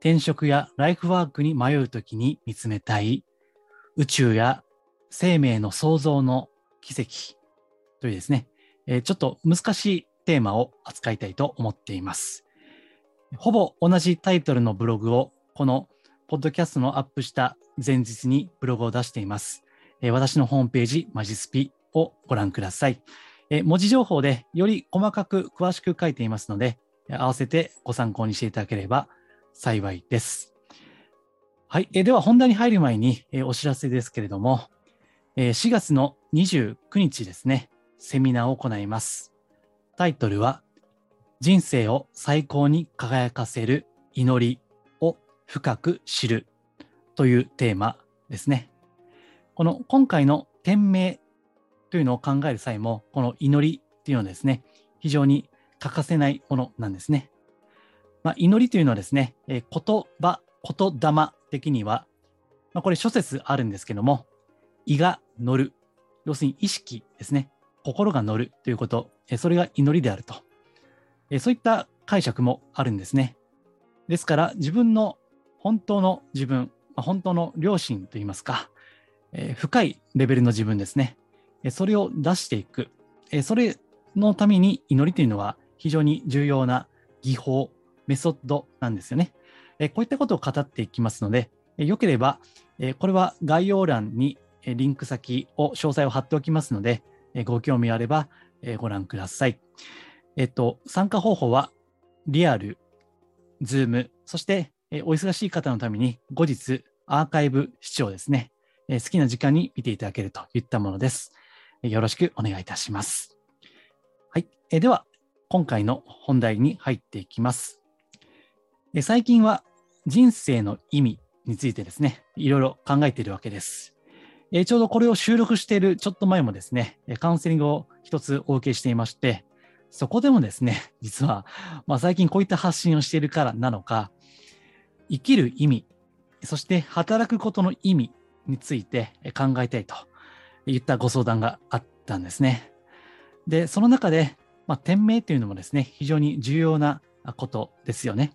転職やライフワークに迷うときに見つめたい宇宙や生命の創造の奇跡というですね、えーちょっと難しいテーマを扱いたいと思っています。ほぼ同じタイトルのブログをこのポッドキャストのアップした前日にブログを出しています。えー私のホームページマジスピをご覧ください。えー文字情報でより細かく詳しく書いていますので、合わせてご参考にしていただければ幸いです。はい。えでは本題に入る前に、えお知らせですけれども、え4月の29日ですね、セミナーを行います。タイトルは、人生を最高に輝かせる祈りを深く知るというテーマですね。この今回の天命というのを考える際も、この祈りっていうのはですね、非常に欠かせないものなんですね。まあ、祈りというのはですね、え言葉、言霊的には、まあ、これ諸説あるんですけども、胃が乗る。要するに意識ですね。心が乗るということ、えそれが祈りであると。えそういった解釈もあるんですね。ですから、自分の本当の自分、まあ本当の良心といいますか、え深いレベルの自分ですね。えそれを出していく。えそれのために祈りというのは非常に重要な技法、メソッドなんですよね。えこういったことを語っていきますので、えよければ、えこれは概要欄にリンク先を、詳細を貼っておきますので、えご興味あれば、えご覧ください。えっと、参加方法は、リアル、ズーム、そして、えお忙しい方のために、後日、アーカイブ視聴ですね、え好きな時間に見ていただけるといったものです。よろしくお願いいたします。はい。えでは、今回の本題に入っていきます。え最近は人生の意味についてですね、いろいろ考えているわけです。えちょうどこれを収録しているちょっと前もですね、カウンセリングを一つお受けしていまして、そこでもですね、実は、まあ、最近こういった発信をしているからなのか、生きる意味、そして働くことの意味について考えたいといったご相談があったんですね。で、その中で、まあ、天命というのもですね、非常に重要なことですよね。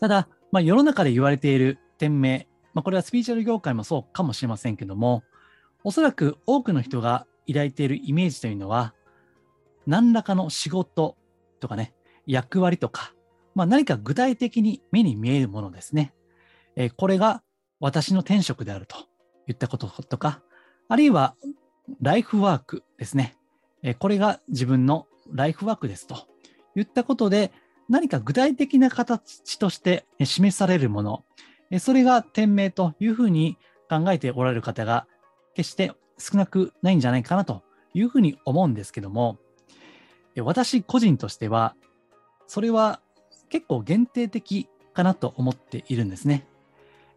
ただ、まあ、世の中で言われている天命、まあ、これはスピーチャル業界もそうかもしれませんけども、おそらく多くの人が抱いているイメージというのは、何らかの仕事とかね、役割とか、まあ、何か具体的に目に見えるものですね。えーこれが私の天職であるといったこととか、あるいはライフワークですね。えーこれが自分のライフワークですといったことで、何か具体的な形として示されるもの、それが天命というふうに考えておられる方が決して少なくないんじゃないかなというふうに思うんですけども、私個人としては、それは結構限定的かなと思っているんですね。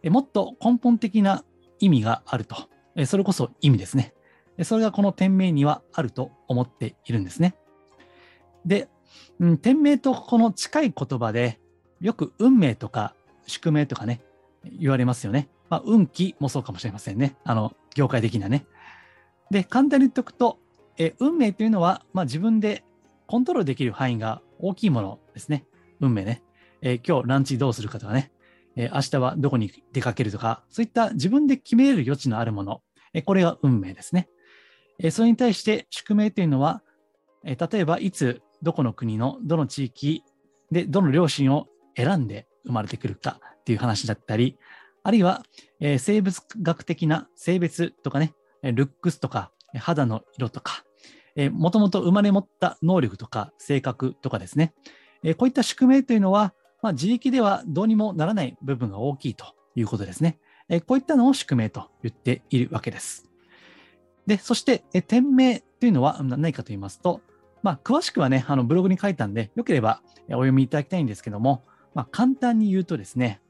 もっと根本的な意味があると。それこそ意味ですね。それがこの天命にはあると思っているんですね。で、うん、天命とこの近い言葉で、よく運命とか宿命とかね、言われますよね。まあ、運気もそうかもしれませんね。あの、業界的なね。で、簡単に言っておくと、え運命というのは、まあ、自分でコントロールできる範囲が大きいものですね。運命ね。え今日ランチどうするかとかね。え明日はどこに出かけるとか、そういった自分で決めれる余地のあるもの。えこれが運命ですね。えそれに対して宿命というのは、え例えばいつ、どこの国のどの地域でどの両親を選んで生まれてくるかっていう話だったり、あるいは、えー生物学的な性別とかね、ルックスとか、肌の色とか、もともと生まれ持った能力とか性格とかですね、えーこういった宿命というのは、まあ、自力ではどうにもならない部分が大きいということですね。えーこういったのを宿命と言っているわけです。で、そして、えー天命というのは何かと言いますと、まあ、詳しくはね、あのブログに書いたんで、よければお読みいただきたいんですけども、まあ、簡単に言うとですね、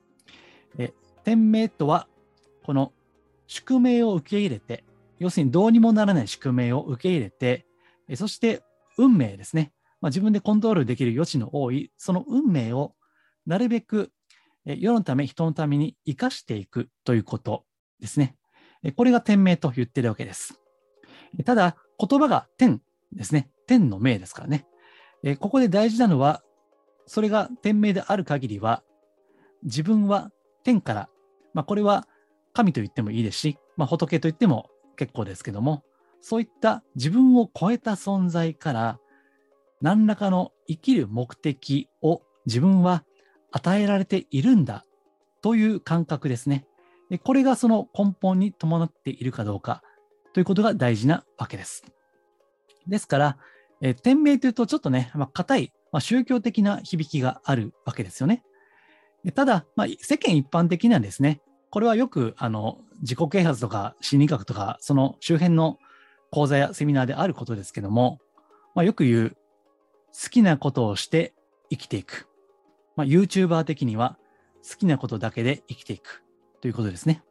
天命とは、この宿命を受け入れて、要するにどうにもならない宿命を受け入れて、そして運命ですね。まあ、自分でコントロールできる余地の多い、その運命をなるべく世のため、人のために生かしていくということですね。これが天命と言ってるわけです。ただ、言葉が天ですね。天の命ですからねえ。ここで大事なのは、それが天命である限りは、自分は天から、まあ、これは神と言ってもいいですし、まあ、仏と言っても結構ですけども、そういった自分を超えた存在から何らかの生きる目的を自分は与えられているんだという感覚ですね。でこれがその根本に伴っているかどうかということが大事なわけです。ですから、え天命というとちょっとね、まあ、硬い、まあ、宗教的な響きがあるわけですよね。ただ、まあ、世間一般的にはですね、これはよくあの自己啓発とか心理学とか、その周辺の講座やセミナーであることですけども、まあ、よく言う、好きなことをして生きていく。まあ、YouTuber 的には好きなことだけで生きていくということですね。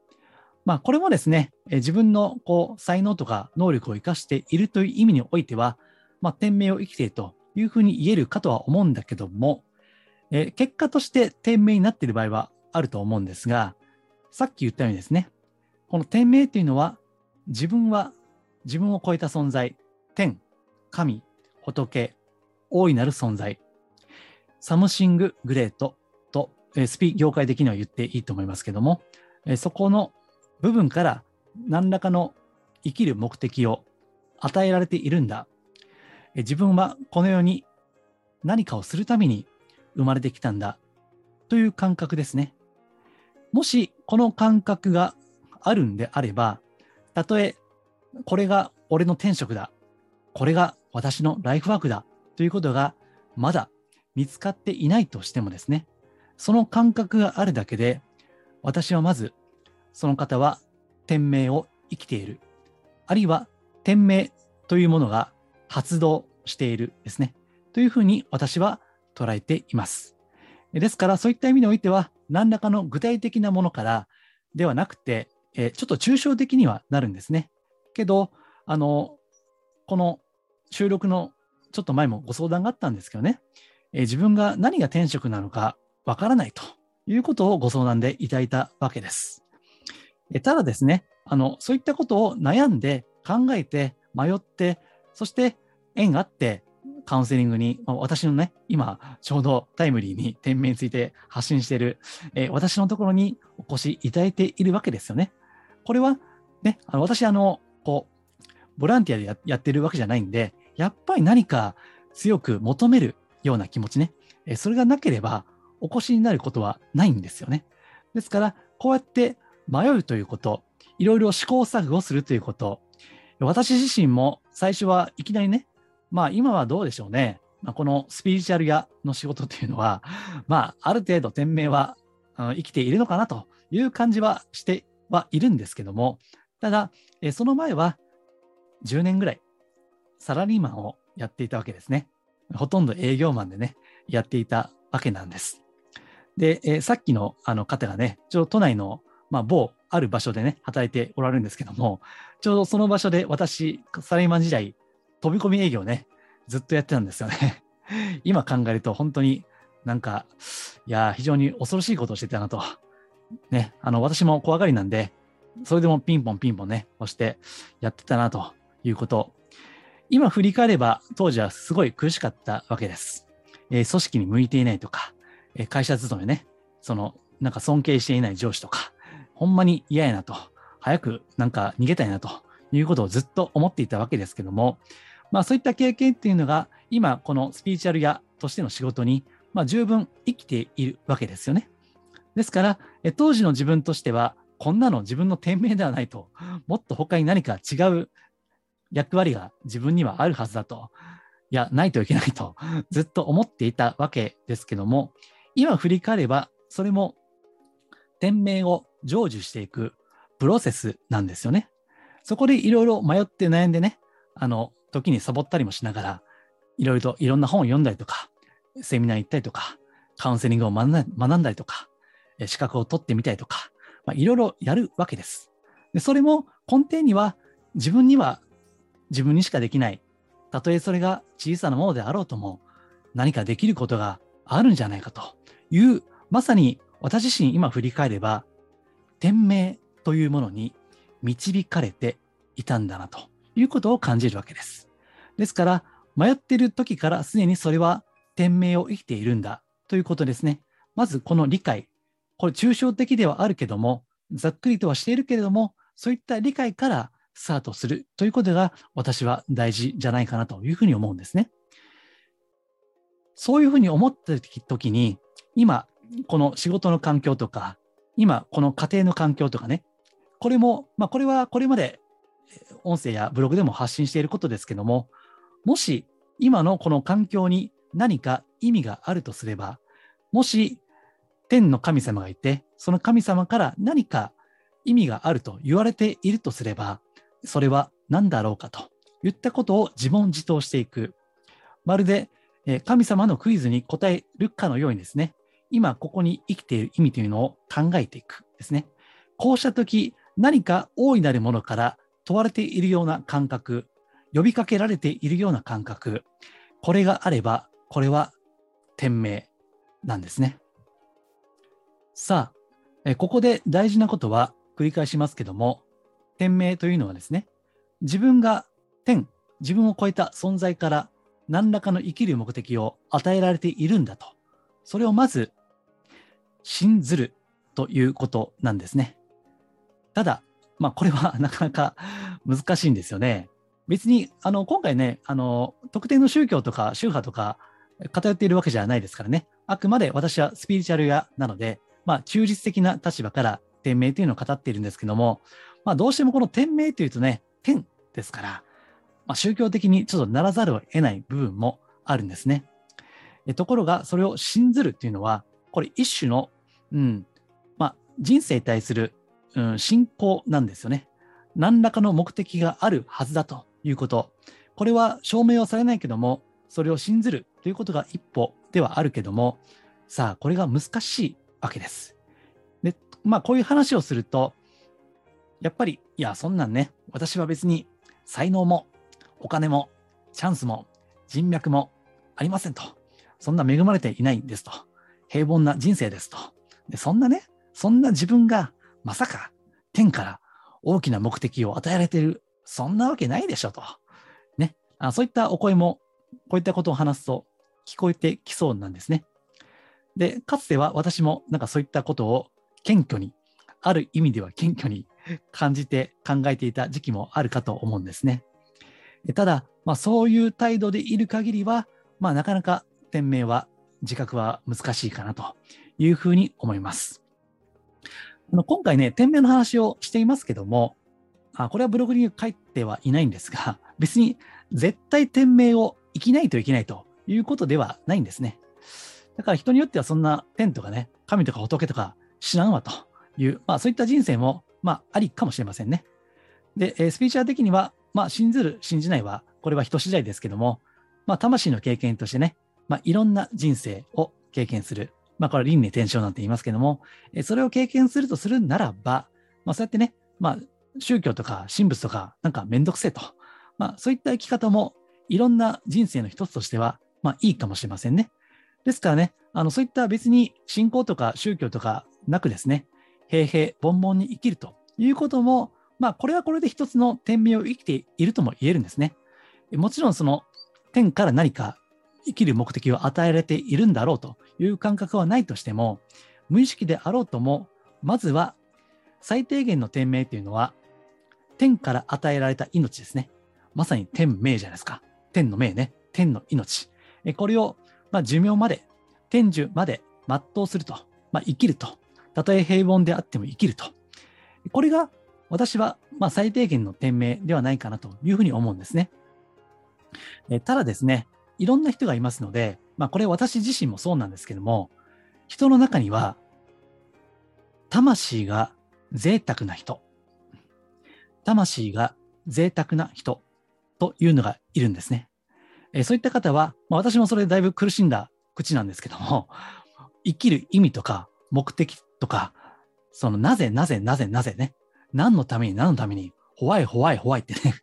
まあ、これもですね、自分のこう才能とか能力を生かしているという意味においては、まあ、天命を生きているというふうに言えるかとは思うんだけども、え結果として天命になっている場合はあると思うんですが、さっき言ったようにですね、この天命というのは、自分は自分を超えた存在、天、神、仏、大いなる存在、サムシンググレートと、えスピ業界的には言っていいと思いますけども、えそこの部分から何らかの生きる目的を与えられているんだ。自分はこの世に何かをするために生まれてきたんだという感覚ですね。もしこの感覚があるんであれば、たとえこれが俺の天職だ、これが私のライフワークだということがまだ見つかっていないとしてもですね、その感覚があるだけで、私はまず、その方は天命を生きている。あるいは天命というものが発動しているですね。というふうに私は捉えています。ですから、そういった意味においては、何らかの具体的なものからではなくて、えちょっと抽象的にはなるんですね。けど、あの、この収録のちょっと前もご相談があったんですけどね、え自分が何が天職なのかわからないということをご相談でいただいたわけです。えただですね、あの、そういったことを悩んで考えて迷って、そして縁があってカウンセリングに、まあ、私のね、今ちょうどタイムリーに店名について発信している、え私のところにお越しいただいているわけですよね。これはね、あの私、あの、こう、ボランティアでやってるわけじゃないんで、やっぱり何か強く求めるような気持ちね、えそれがなければお越しになることはないんですよね。ですから、こうやって迷うということ、いろいろ試行錯誤するということ、私自身も最初はいきなりね、まあ今はどうでしょうね。まあ、このスピリチュアル屋の仕事というのは、まあある程度天命は生きているのかなという感じはしてはいるんですけども、ただ、その前は10年ぐらいサラリーマンをやっていたわけですね。ほとんど営業マンでね、やっていたわけなんです。で、え、さっきのあの方がね、ちょうど都内の、まあ、某ある場所でね、働いておられるんですけども、ちょうどその場所で私、サラリーマン時代、飛び込み営業ね、ずっとやってたんですよね。今考えると本当になんか、いや、非常に恐ろしいことをしてたなと。ね、あの、私も怖がりなんで、それでもピンポンピンポンね、押してやってたなということ今振り返れば当時はすごい苦しかったわけです。えー、組織に向いていないとか、えー、会社勤めね、その、なんか尊敬していない上司とか、ほんまに嫌やなと、早くなんか逃げたいなと。いうことをずっと思っていたわけですけども、まあそういった経験っていうのが今このスピーチュアル屋としての仕事に、まあ、十分生きているわけですよね。ですから、当時の自分としては、こんなの自分の天命ではないと、もっと他に何か違う役割が自分にはあるはずだと、いや、ないといけないと、ずっと思っていたわけですけども、今振り返れば、それも天命を成就していくプロセスなんですよね。そこでいろいろ迷って悩んでね、あの、時にサボったりもしながら、いろいろといろんな本を読んだりとか、セミナー行ったりとか、カウンセリングを学んだりとか、資格を取ってみたりとか、まあ、いろいろやるわけです。でそれも根底には自分には自分にしかできない。たとえそれが小さなものであろうとも何かできることがあるんじゃないかという、まさに私自身今振り返れば、天命というものに導かれていたんだなということを感じるわけです。ですから、迷っている時からすでにそれは天命を生きているんだということですね。まずこの理解、これ抽象的ではあるけども、ざっくりとはしているけれども、そういった理解からスタートするということが私は大事じゃないかなというふうに思うんですね。そういうふうに思った時に、今、この仕事の環境とか、今、この家庭の環境とかね、これも、まあ、これはこれまで音声やブログでも発信していることですけども、もし今のこの環境に何か意味があるとすれば、もし天の神様がいて、その神様から何か意味があると言われているとすれば、それは何だろうかといったことを自問自答していく。まるで神様のクイズに答えるかのようにですね、今ここに生きている意味というのを考えていくですね。こうしたとき、何か大いなるものから問われているような感覚、呼びかけられているような感覚、これがあれば、これは天命なんですね。さあ、ここで大事なことは繰り返しますけども、天命というのはですね、自分が天、自分を超えた存在から何らかの生きる目的を与えられているんだと。それをまず信ずるということなんですね。ただ、まあ、これは なかなか難しいんですよね。別に、あの、今回ね、あの、特定の宗教とか宗派とか偏っているわけじゃないですからね。あくまで私はスピリチュアル屋なので、まあ、中実的な立場から天命というのを語っているんですけども、まあ、どうしてもこの天命というとね、天ですから、まあ、宗教的にちょっとならざるを得ない部分もあるんですね。ところが、それを信ずるっていうのは、これ一種の、うん、まあ、人生に対する、うん、信仰なんですよね。何らかの目的があるはずだということ。これは証明はされないけども、それを信ずるということが一歩ではあるけども、さあ、これが難しいわけです。で、まあ、こういう話をすると、やっぱり、いや、そんなんね、私は別に才能もお金もチャンスも人脈もありませんと。そんな恵まれていないんですと。平凡な人生ですと。でそんなね、そんな自分がまさか天から大きな目的を与えられている、そんなわけないでしょと。ね。あそういったお声も、こういったことを話すと聞こえてきそうなんですね。で、かつては私もなんかそういったことを謙虚に、ある意味では謙虚に感じて考えていた時期もあるかと思うんですね。ただ、まあ、そういう態度でいる限りは、まあ、なかなか店名は自覚は難しいかなというふうに思います。今回ね、店名の話をしていますけども、あこれはブログに書いてはいないんですが、別に絶対店名を生きないといけないということではないんですね。だから人によってはそんな天とかね、神とか仏とか知らんわという、まあそういった人生も、まあありかもしれませんね。で、スピーチャー的にはまあ、信ずる、信じないは、これは人次第ですけども、まあ、魂の経験としてね、まあ、いろんな人生を経験する。まあ、これ輪廻転生なんて言いますけども、えそれを経験するとするならば、まあ、そうやってね、まあ、宗教とか神仏とか、なんかめんどくせえと。まあ、そういった生き方も、いろんな人生の一つとしては、まあ、いいかもしれませんね。ですからね、あの、そういった別に信仰とか宗教とかなくですね、平々凡々に生きるということも、まあ、これはこれで一つの天命を生きているとも言えるんですね。もちろんその天から何か生きる目的を与えられているんだろうという感覚はないとしても、無意識であろうとも、まずは最低限の天命というのは、天から与えられた命ですね。まさに天命じゃないですか。天の命ね。天の命。これを、ま、寿命まで、天寿まで全うすると。まあ、生きると。たとえ平凡であっても生きると。これが私は、ま、最低限の店名ではないかなというふうに思うんですね。えただですね、いろんな人がいますので、まあ、これ私自身もそうなんですけども、人の中には、魂が贅沢な人、魂が贅沢な人というのがいるんですね。えそういった方は、まあ、私もそれでだいぶ苦しんだ口なんですけども、生きる意味とか目的とか、そのなぜなぜなぜなぜね、何のために何のために、ホワイホワイホワイってね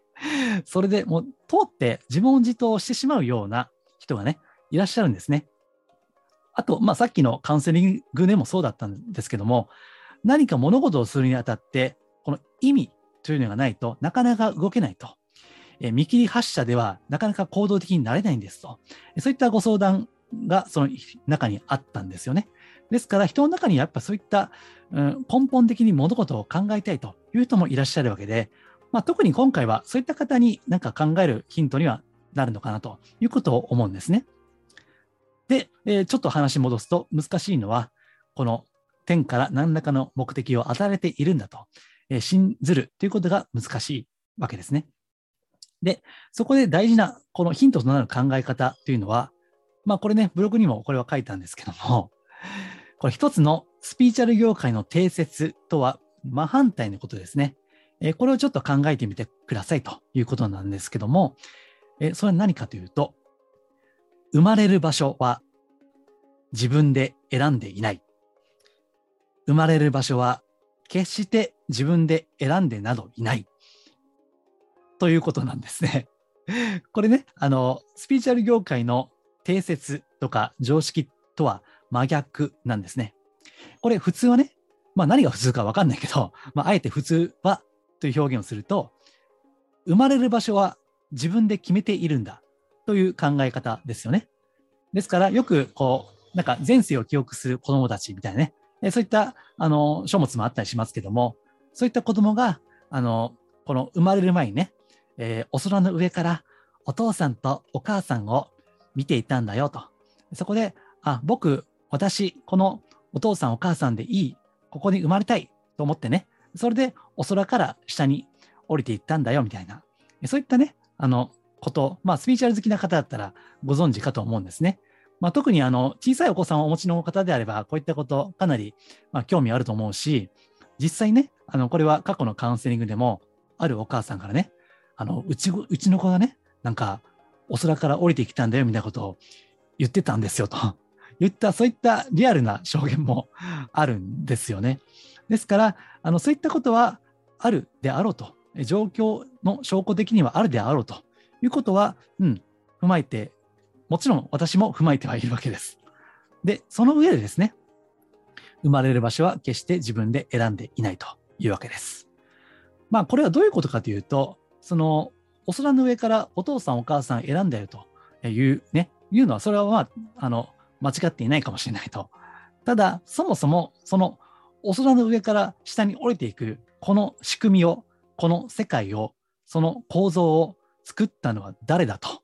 それでもう通って自問自答してしまうような人がね、いらっしゃるんですね。あと、まあ、さっきのカウンセリングでもそうだったんですけども、何か物事をするにあたって、この意味というのがないとなかなか動けないと。え見切り発車ではなかなか行動的になれないんですと。そういったご相談がその中にあったんですよね。ですから人の中にやっぱそういった、うん、根本的に物事を考えたいという人もいらっしゃるわけで、まあ、特に今回はそういった方に何か考えるヒントにはなるのかなということを思うんですね。で、えー、ちょっと話戻すと難しいのは、この天から何らかの目的を与えているんだと、えー、信ずるということが難しいわけですね。で、そこで大事なこのヒントとなる考え方というのは、まあこれね、ブログにもこれは書いたんですけども、これ一つのスピーチャル業界の定説とは真反対のことですね。え、これをちょっと考えてみてくださいということなんですけども、え、それは何かというと、生まれる場所は自分で選んでいない。生まれる場所は決して自分で選んでなどいない。ということなんですね。これね、あの、スピーチャル業界の定説とか常識とは真逆なんですね。これ普通はね、まあ何が普通かわかんないけど、まああえて普通はという表現をすると、生まれる場所は自分で決めているんだという考え方ですよね。ですから、よくこう、なんか前世を記憶する子供たちみたいなね、そういったあの書物もあったりしますけども、そういった子供が、あの、この生まれる前にね、えー、お空の上からお父さんとお母さんを見ていたんだよと。そこで、あ、僕、私、このお父さんお母さんでいい、ここに生まれたいと思ってね、それでお空から下に降りていったんだよみたいな、そういったね、あの、こと、まあ、スピーチャル好きな方だったらご存知かと思うんですね。まあ、特にあの小さいお子さんをお持ちの方であれば、こういったことかなりまあ興味あると思うし、実際ね、あのこれは過去のカウンセリングでも、あるお母さんからね、あのうちうちの子がね、なんかお空から降りてきたんだよみたいなことを言ってたんですよと言った、そういったリアルな証言もあるんですよね。ですから、あのそういったことはあるであろうと、状況の証拠的にはあるであろうということは、うん、踏まえて、もちろん私も踏まえてはいるわけです。で、その上でですね、生まれる場所は決して自分で選んでいないというわけです。まあ、これはどういうことかというと、その、お空の上からお父さんお母さん選んだよというね、いうのは、それはまあ、あの、間違っていないかもしれないと。ただ、そもそも、その、お空の上から下に降りていく、この仕組みを、この世界を、その構造を作ったのは誰だと。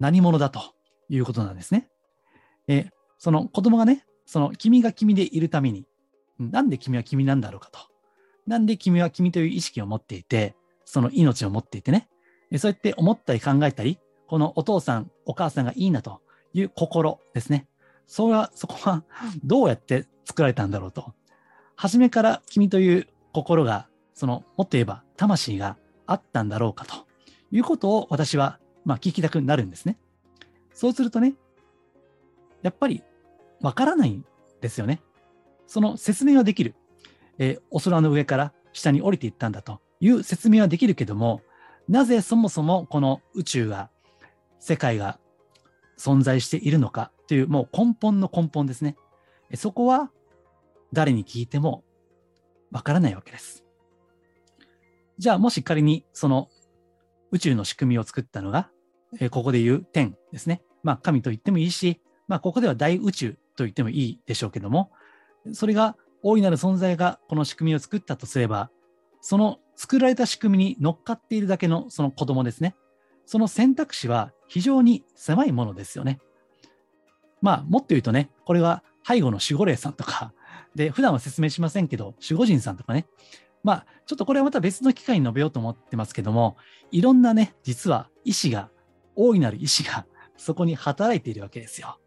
何者だということなんですね。えその子供がね、その君が君でいるために、なんで君は君なんだろうかと。なんで君は君という意識を持っていて、その命を持っていてね、そうやって思ったり考えたり、このお父さん、お母さんがいいなという心ですね。それは、そこはどうやって作られたんだろうと。初めから君という心が、その、もっと言えば魂があったんだろうかということを私は、まあ、聞きたくなるんですね。そうするとね、やっぱりわからないんですよね。その説明はできる。えー、お空の上から下に降りていったんだという説明はできるけども、なぜそもそもこの宇宙が、世界が存在しているのかというもう根本の根本ですね。そこは誰に聞いてもわからないわけです。じゃあもし仮にその宇宙の仕組みを作ったのが、えここで言う天ですね。まあ神と言ってもいいし、まあここでは大宇宙と言ってもいいでしょうけども、それが大いなる存在がこの仕組みを作ったとすれば、その作られた仕組みに乗っかっているだけのその子供ですね。その選択肢は非常に狭いものですよね。まあ、もっと言うとね、これは背後の守護霊さんとか、で、普段は説明しませんけど、守護神さんとかね、まあ、ちょっとこれはまた別の機会に述べようと思ってますけども、いろんなね、実は意志が、大いなる意志がそこに働いているわけですよ。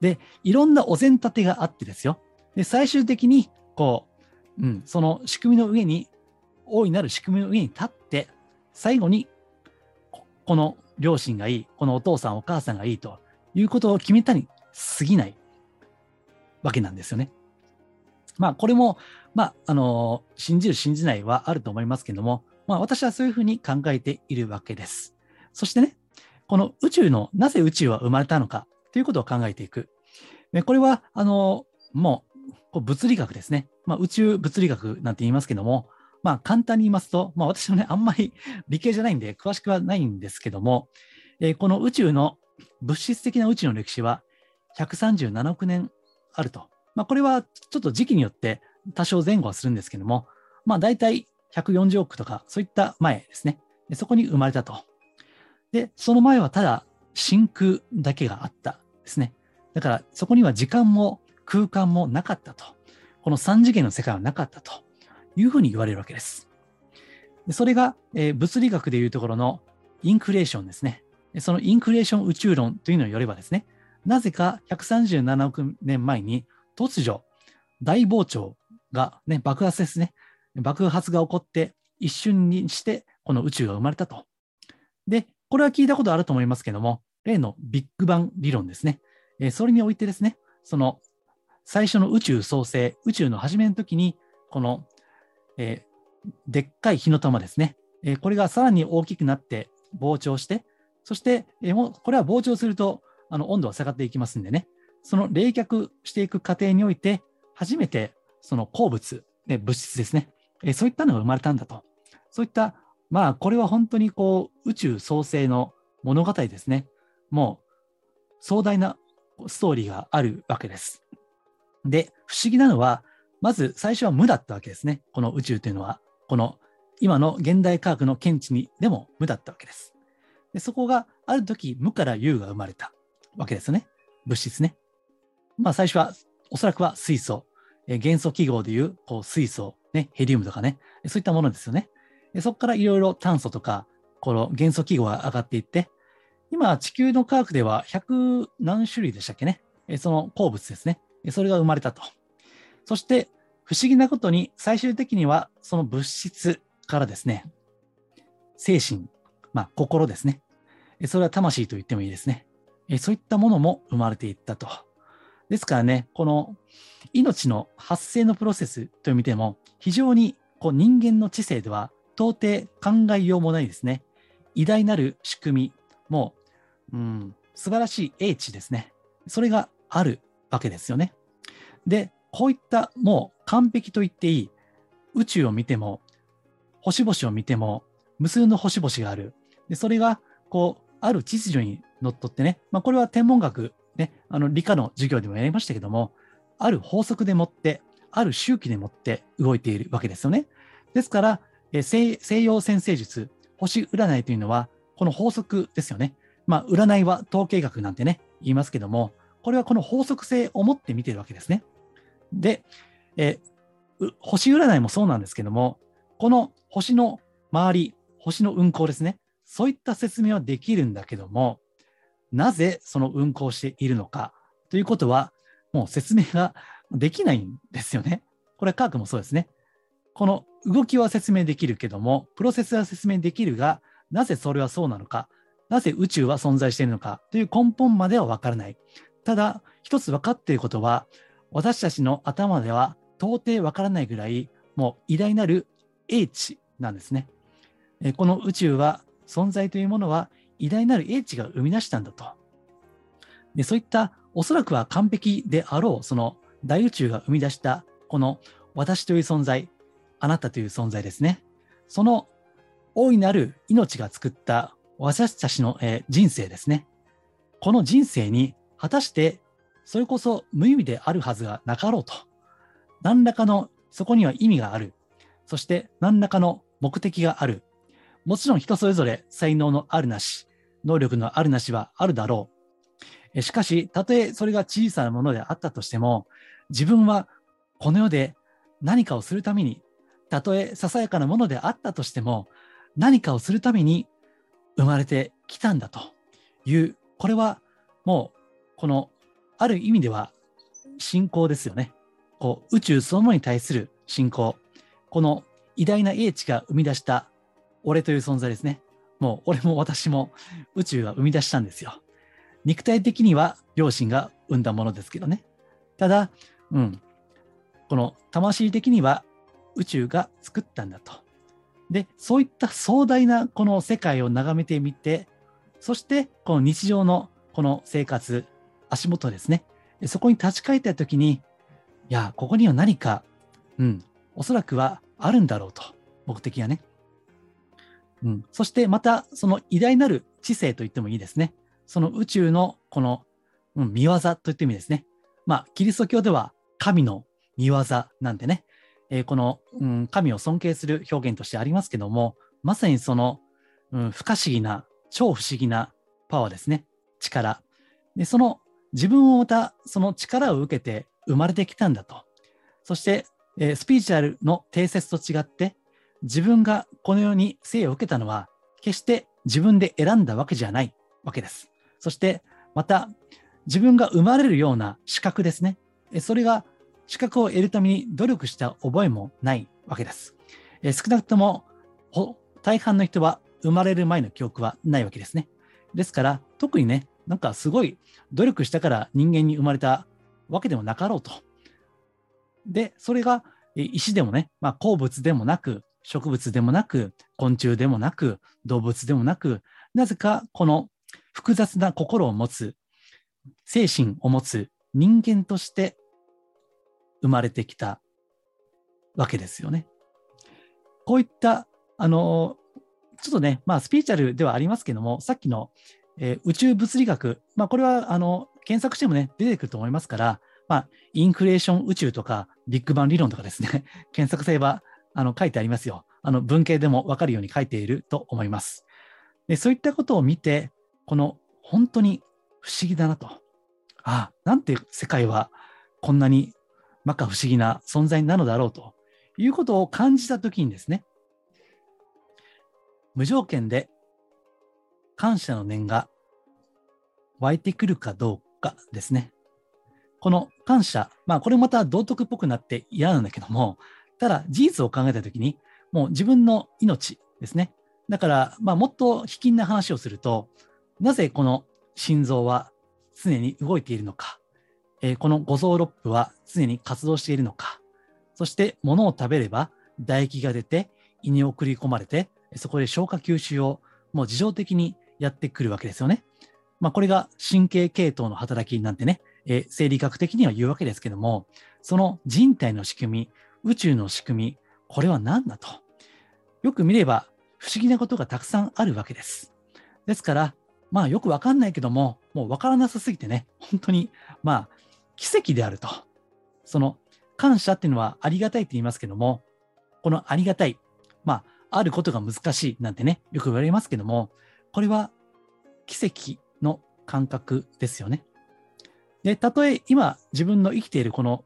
で、いろんなお膳立てがあってですよ。で、最終的に、こう、うん、その仕組みの上に、大いなる仕組みの上に立って、最後に、この両親がいい、このお父さんお母さんがいいということを決めたに過ぎないわけなんですよね。まあ、これも、まあ、あの、信じる、信じないはあると思いますけども、まあ、私はそういうふうに考えているわけです。そしてね、この宇宙の、なぜ宇宙は生まれたのかということを考えていく。これは、あの、もう、物理学ですね。まあ、宇宙物理学なんて言いますけども、まあ、簡単に言いますと、まあ、私はね、あんまり 理系じゃないんで、詳しくはないんですけども、えー、この宇宙の物質的な宇宙の歴史は137億年あると。まあ、これはちょっと時期によって多少前後はするんですけども、まあ、大体140億とか、そういった前ですね。そこに生まれたと。で、その前はただ真空だけがあったですね。だからそこには時間も空間もなかったと。この3次元の世界はなかったというふうに言われるわけです。それが、物理学でいうところのインクレーションですね。そのインクレーション宇宙論というのによればですね、なぜか137億年前に突如大膨張が、ね、爆発ですね。爆発が起こって一瞬にしてこの宇宙が生まれたと。で、これは聞いたことあると思いますけども、例のビッグバン理論ですね。え、それにおいてですね、その最初の宇宙創生、宇宙の始めの時に、この、えー、でっかい火の玉ですね、えー、これがさらに大きくなって膨張して、そして、えー、もこれは膨張するとあの温度は下がっていきますんでね、その冷却していく過程において、初めてその鉱物、ね、物質ですね、え、そういったのが生まれたんだと。そういった、まあ、これは本当にこう宇宙創生の物語ですね。もう壮大なストーリーがあるわけです。で、不思議なのは、まず最初は無だったわけですね。この宇宙というのは、この今の現代科学の見地にでも無だったわけです。でそこがある時無から有が生まれたわけですね。物質ね。まあ最初はおそらくは水素、え元素記号でいうこう水素、ね、ヘリウムとかね、そういったものですよね。そこからいろいろ炭素とか、この元素記号が上がっていって、今地球の科学では100何種類でしたっけね。その鉱物ですね。それが生まれたと。そして、不思議なことに、最終的にはその物質からですね、精神、まあ、心ですね。それは魂と言ってもいいですね。えそういったものも生まれていったと。ですからね、この命の発生のプロセスという意味でも、非常にこう人間の知性では到底考えようもないですね。偉大なる仕組みも、うん、素晴らしい英知ですね。それがあるわけですよね。で、こういったもう完璧と言っていい宇宙を見ても、星々を見ても、無数の星々がある。でそれが、こう、ある秩序にのっとってね、まあ、これは天文学、ね、あの理科の授業でもやりましたけども、ある法則でもって、ある周期でもって動いているわけですよね。ですから、え西洋先生術、星占いというのは、この法則ですよね。まあ、占いは統計学なんてね、言いますけども、これはこの法則性を持って見てるわけですね。で、え星占いもそうなんですけども、この星の周り、星の運行ですね。そういった説明はできるんだけども、なぜその運行しているのかということは、もう説明ができないんですよね。これ科学もそうですね。この動きは説明できるけども、プロセスは説明できるが、なぜそれはそうなのか、なぜ宇宙は存在しているのかという根本まではわからない。ただ、一つ分かっていることは、私たちの頭では到底分からないぐらい、もう偉大なる英知なんですね。この宇宙は、存在というものは偉大なる英知が生み出したんだと。でそういったおそらくは完璧であろう、その大宇宙が生み出したこの私という存在、あなたという存在ですね。その大いなる命が作った私たちの、え人生ですね。この人生に果たしてそれこそ無意味であるはずがなかろうと。何らかのそこには意味がある。そして何らかの目的がある。もちろん人それぞれ才能のあるなし、能力のあるなしはあるだろう。しかし、たとえそれが小さなものであったとしても、自分はこの世で何かをするために、たとえささやかなものであったとしても、何かをするために生まれてきたんだという、これはもうこのある意味では信仰ですよね。こう宇宙そのものに対する信仰。この偉大な英知が生み出した俺という存在ですね。もう俺も私も宇宙が生み出したんですよ。肉体的には両親が生んだものですけどね。ただ、うん。この魂的には宇宙が作ったんだと。で、そういった壮大なこの世界を眺めてみて、そしてこの日常のこの生活、足元ですね、そこに立ち返った時に、いや、ここには何か、うん、おそらくはあるんだろうと、目的がね。うん、そしてまた、その偉大なる知性と言ってもいいですね。その宇宙のこの、うん、見業と言ってもいいですね。まあ、キリスト教では神の見業なんでね、えー、この、うん、神を尊敬する表現としてありますけども、まさにその、うん、不可思議な、超不思議なパワーですね。力。で、その自分をまたその力を受けて生まれてきたんだと。そして、えー、スピーチュアルの定説と違って、自分がこの世に生を受けたのは、決して自分で選んだわけじゃないわけです。そして、また、自分が生まれるような資格ですね。それが資格を得るために努力した覚えもないわけです。少なくとも、大半の人は生まれる前の記憶はないわけですね。ですから、特にね、なんかすごい努力したから人間に生まれたわけでもなかろうと。で、それが石でもね、まあ、鉱物でもなく、植物でもなく、昆虫でもなく、動物でもなく、なぜかこの複雑な心を持つ、精神を持つ人間として生まれてきたわけですよね。こういった、あの、ちょっとね、まあ、スピーチャルではありますけども、さっきの、えー、宇宙物理学、まあ、これは、あの、検索してもね、出てくると思いますから、まあ、インフレーション宇宙とか、ビッグバン理論とかですね、検索すれば、あの、書いてありますよ。あの、文系でもわかるように書いていると思います。で、そういったことを見て、この、本当に不思議だなと。ああ、なんて世界はこんなに摩訶不思議な存在なのだろうということを感じたときにですね、無条件で感謝の念が湧いてくるかどうかですね。この感謝、まあこれまた道徳っぽくなって嫌なんだけども、ただ事実を考えたときに、もう自分の命ですね。だから、まあもっと卑近な話をすると、なぜこの心臓は常に動いているのか。えー、この五臓六腑は常に活動しているのか。そして物を食べれば唾液が出て胃に送り込まれて、そこで消化吸収をもう自動的にやってくるわけですよね。まあ、これが神経系統の働きなんてね、えー、生理学的には言うわけですけども、その人体の仕組み、宇宙の仕組み、これは何だと。よく見れば不思議なことがたくさんあるわけです。ですから、まあよくわかんないけども、もうわからなさすぎてね、本当に、まあ奇跡であると。その感謝っていうのはありがたいって言いますけども、このありがたい、まあ、あることが難しいなんてね、よく言われますけども、これは奇跡の感覚ですよね。で、たとえ今自分の生きているこの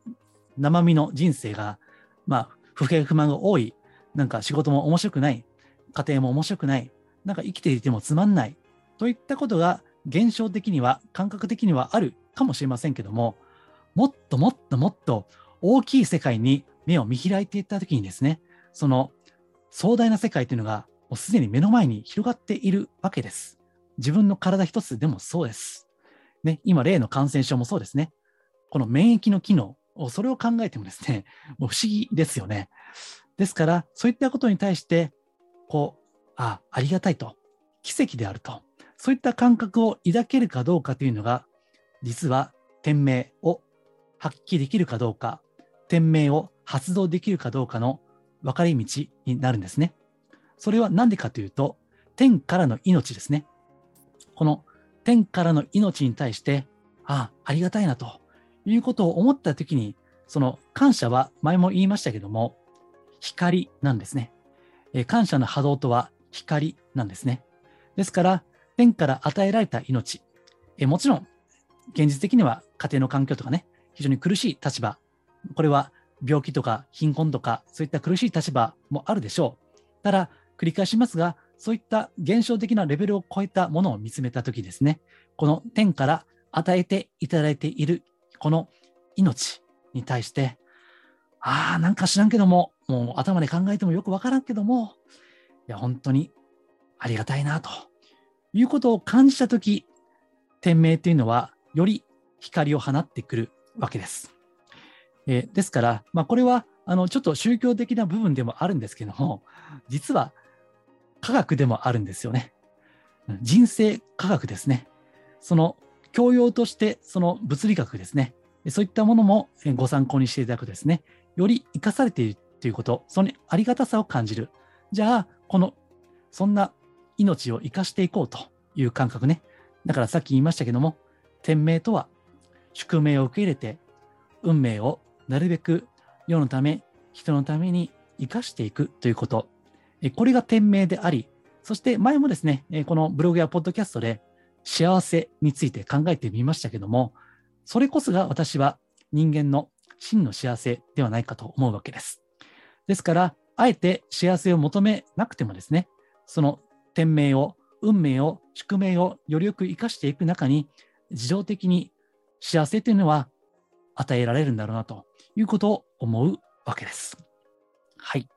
生身の人生が、まあ、不平不満が多い、なんか仕事も面白くない、家庭も面白くない、なんか生きていてもつまんない、といったことが現象的には、感覚的にはあるかもしれませんけども、もっともっともっと大きい世界に目を見開いていったときにですね、その壮大な世界というのがもうすでに目の前に広がっているわけです。自分の体一つでもそうです。ね、今、例の感染症もそうですね。この免疫の機能、それを考えてもですね、もう不思議ですよね。ですから、そういったことに対して、こう、あ、ありがたいと、奇跡であると、そういった感覚を抱けるかどうかというのが、実は天命を発揮できるかどうか、天命を発動できるかどうかの分かり道になるんですね。それは何でかというと、天からの命ですね。この天からの命に対して、ああ、ありがたいなということを思ったときに、その感謝は前も言いましたけども、光なんですね。え感謝の波動とは光なんですね。ですから、天から与えられた命、えもちろん、現実的には家庭の環境とかね、非常に苦しい立場、これは病気とか貧困とか、そういった苦しい立場もあるでしょう。ただ、繰り返しますが、そういった現象的なレベルを超えたものを見つめたときですね、この天から与えていただいている、この命に対して、ああ、なんか知らんけども、もう頭で考えてもよくわからんけども、いや、本当にありがたいなということを感じたとき、天命というのはより光を放ってくるわけです。えー、ですから、まあ、これはあのちょっと宗教的な部分でもあるんですけども、実は科学でもあるんですよね。人生科学ですね。その教養としてその物理学ですね。そういったものもご参考にしていただくとですね、より生かされているということ、そのありがたさを感じる。じゃあ、この、そんな命を生かしていこうという感覚ね。だからさっき言いましたけども、天命とは宿命を受け入れて、運命をなるべく世のため、人のために生かしていくということ。これが天命であり、そして前もですね、このブログやポッドキャストで幸せについて考えてみましたけども、それこそが私は人間の真の幸せではないかと思うわけです。ですから、あえて幸せを求めなくてもですね、その天命を、運命を、宿命をよりよく生かしていく中に、自動的に幸せというのは与えられるんだろうなということを思うわけです。はい。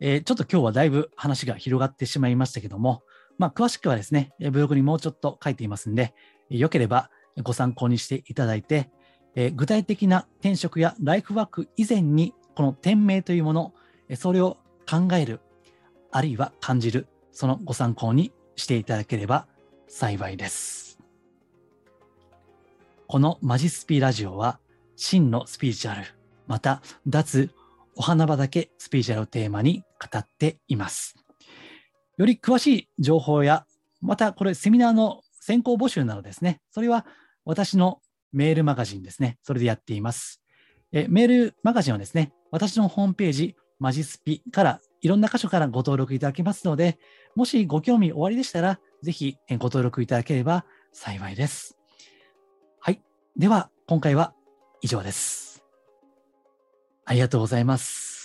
えー、ちょっと今日はだいぶ話が広がってしまいましたけども、まあ、詳しくはですね、ブログにもうちょっと書いていますんで、よければご参考にしていただいて、え、具体的な転職やライフワーク以前に、この店名というもの、それを考える、あるいは感じる、そのご参考にしていただければ幸いです。このマジスピーラジオは、真のスピリチュアル、また脱お花畑スピリチュアルをテーマに語っています。より詳しい情報や、またこれセミナーの先行募集などですね、それは私のメールマガジンですね、それでやっています。えメールマガジンはですね、私のホームページ、マジスピからいろんな箇所からご登録いただけますので、もしご興味おありでしたら、ぜひご登録いただければ幸いです。はい。では、今回は以上です。ありがとうございます。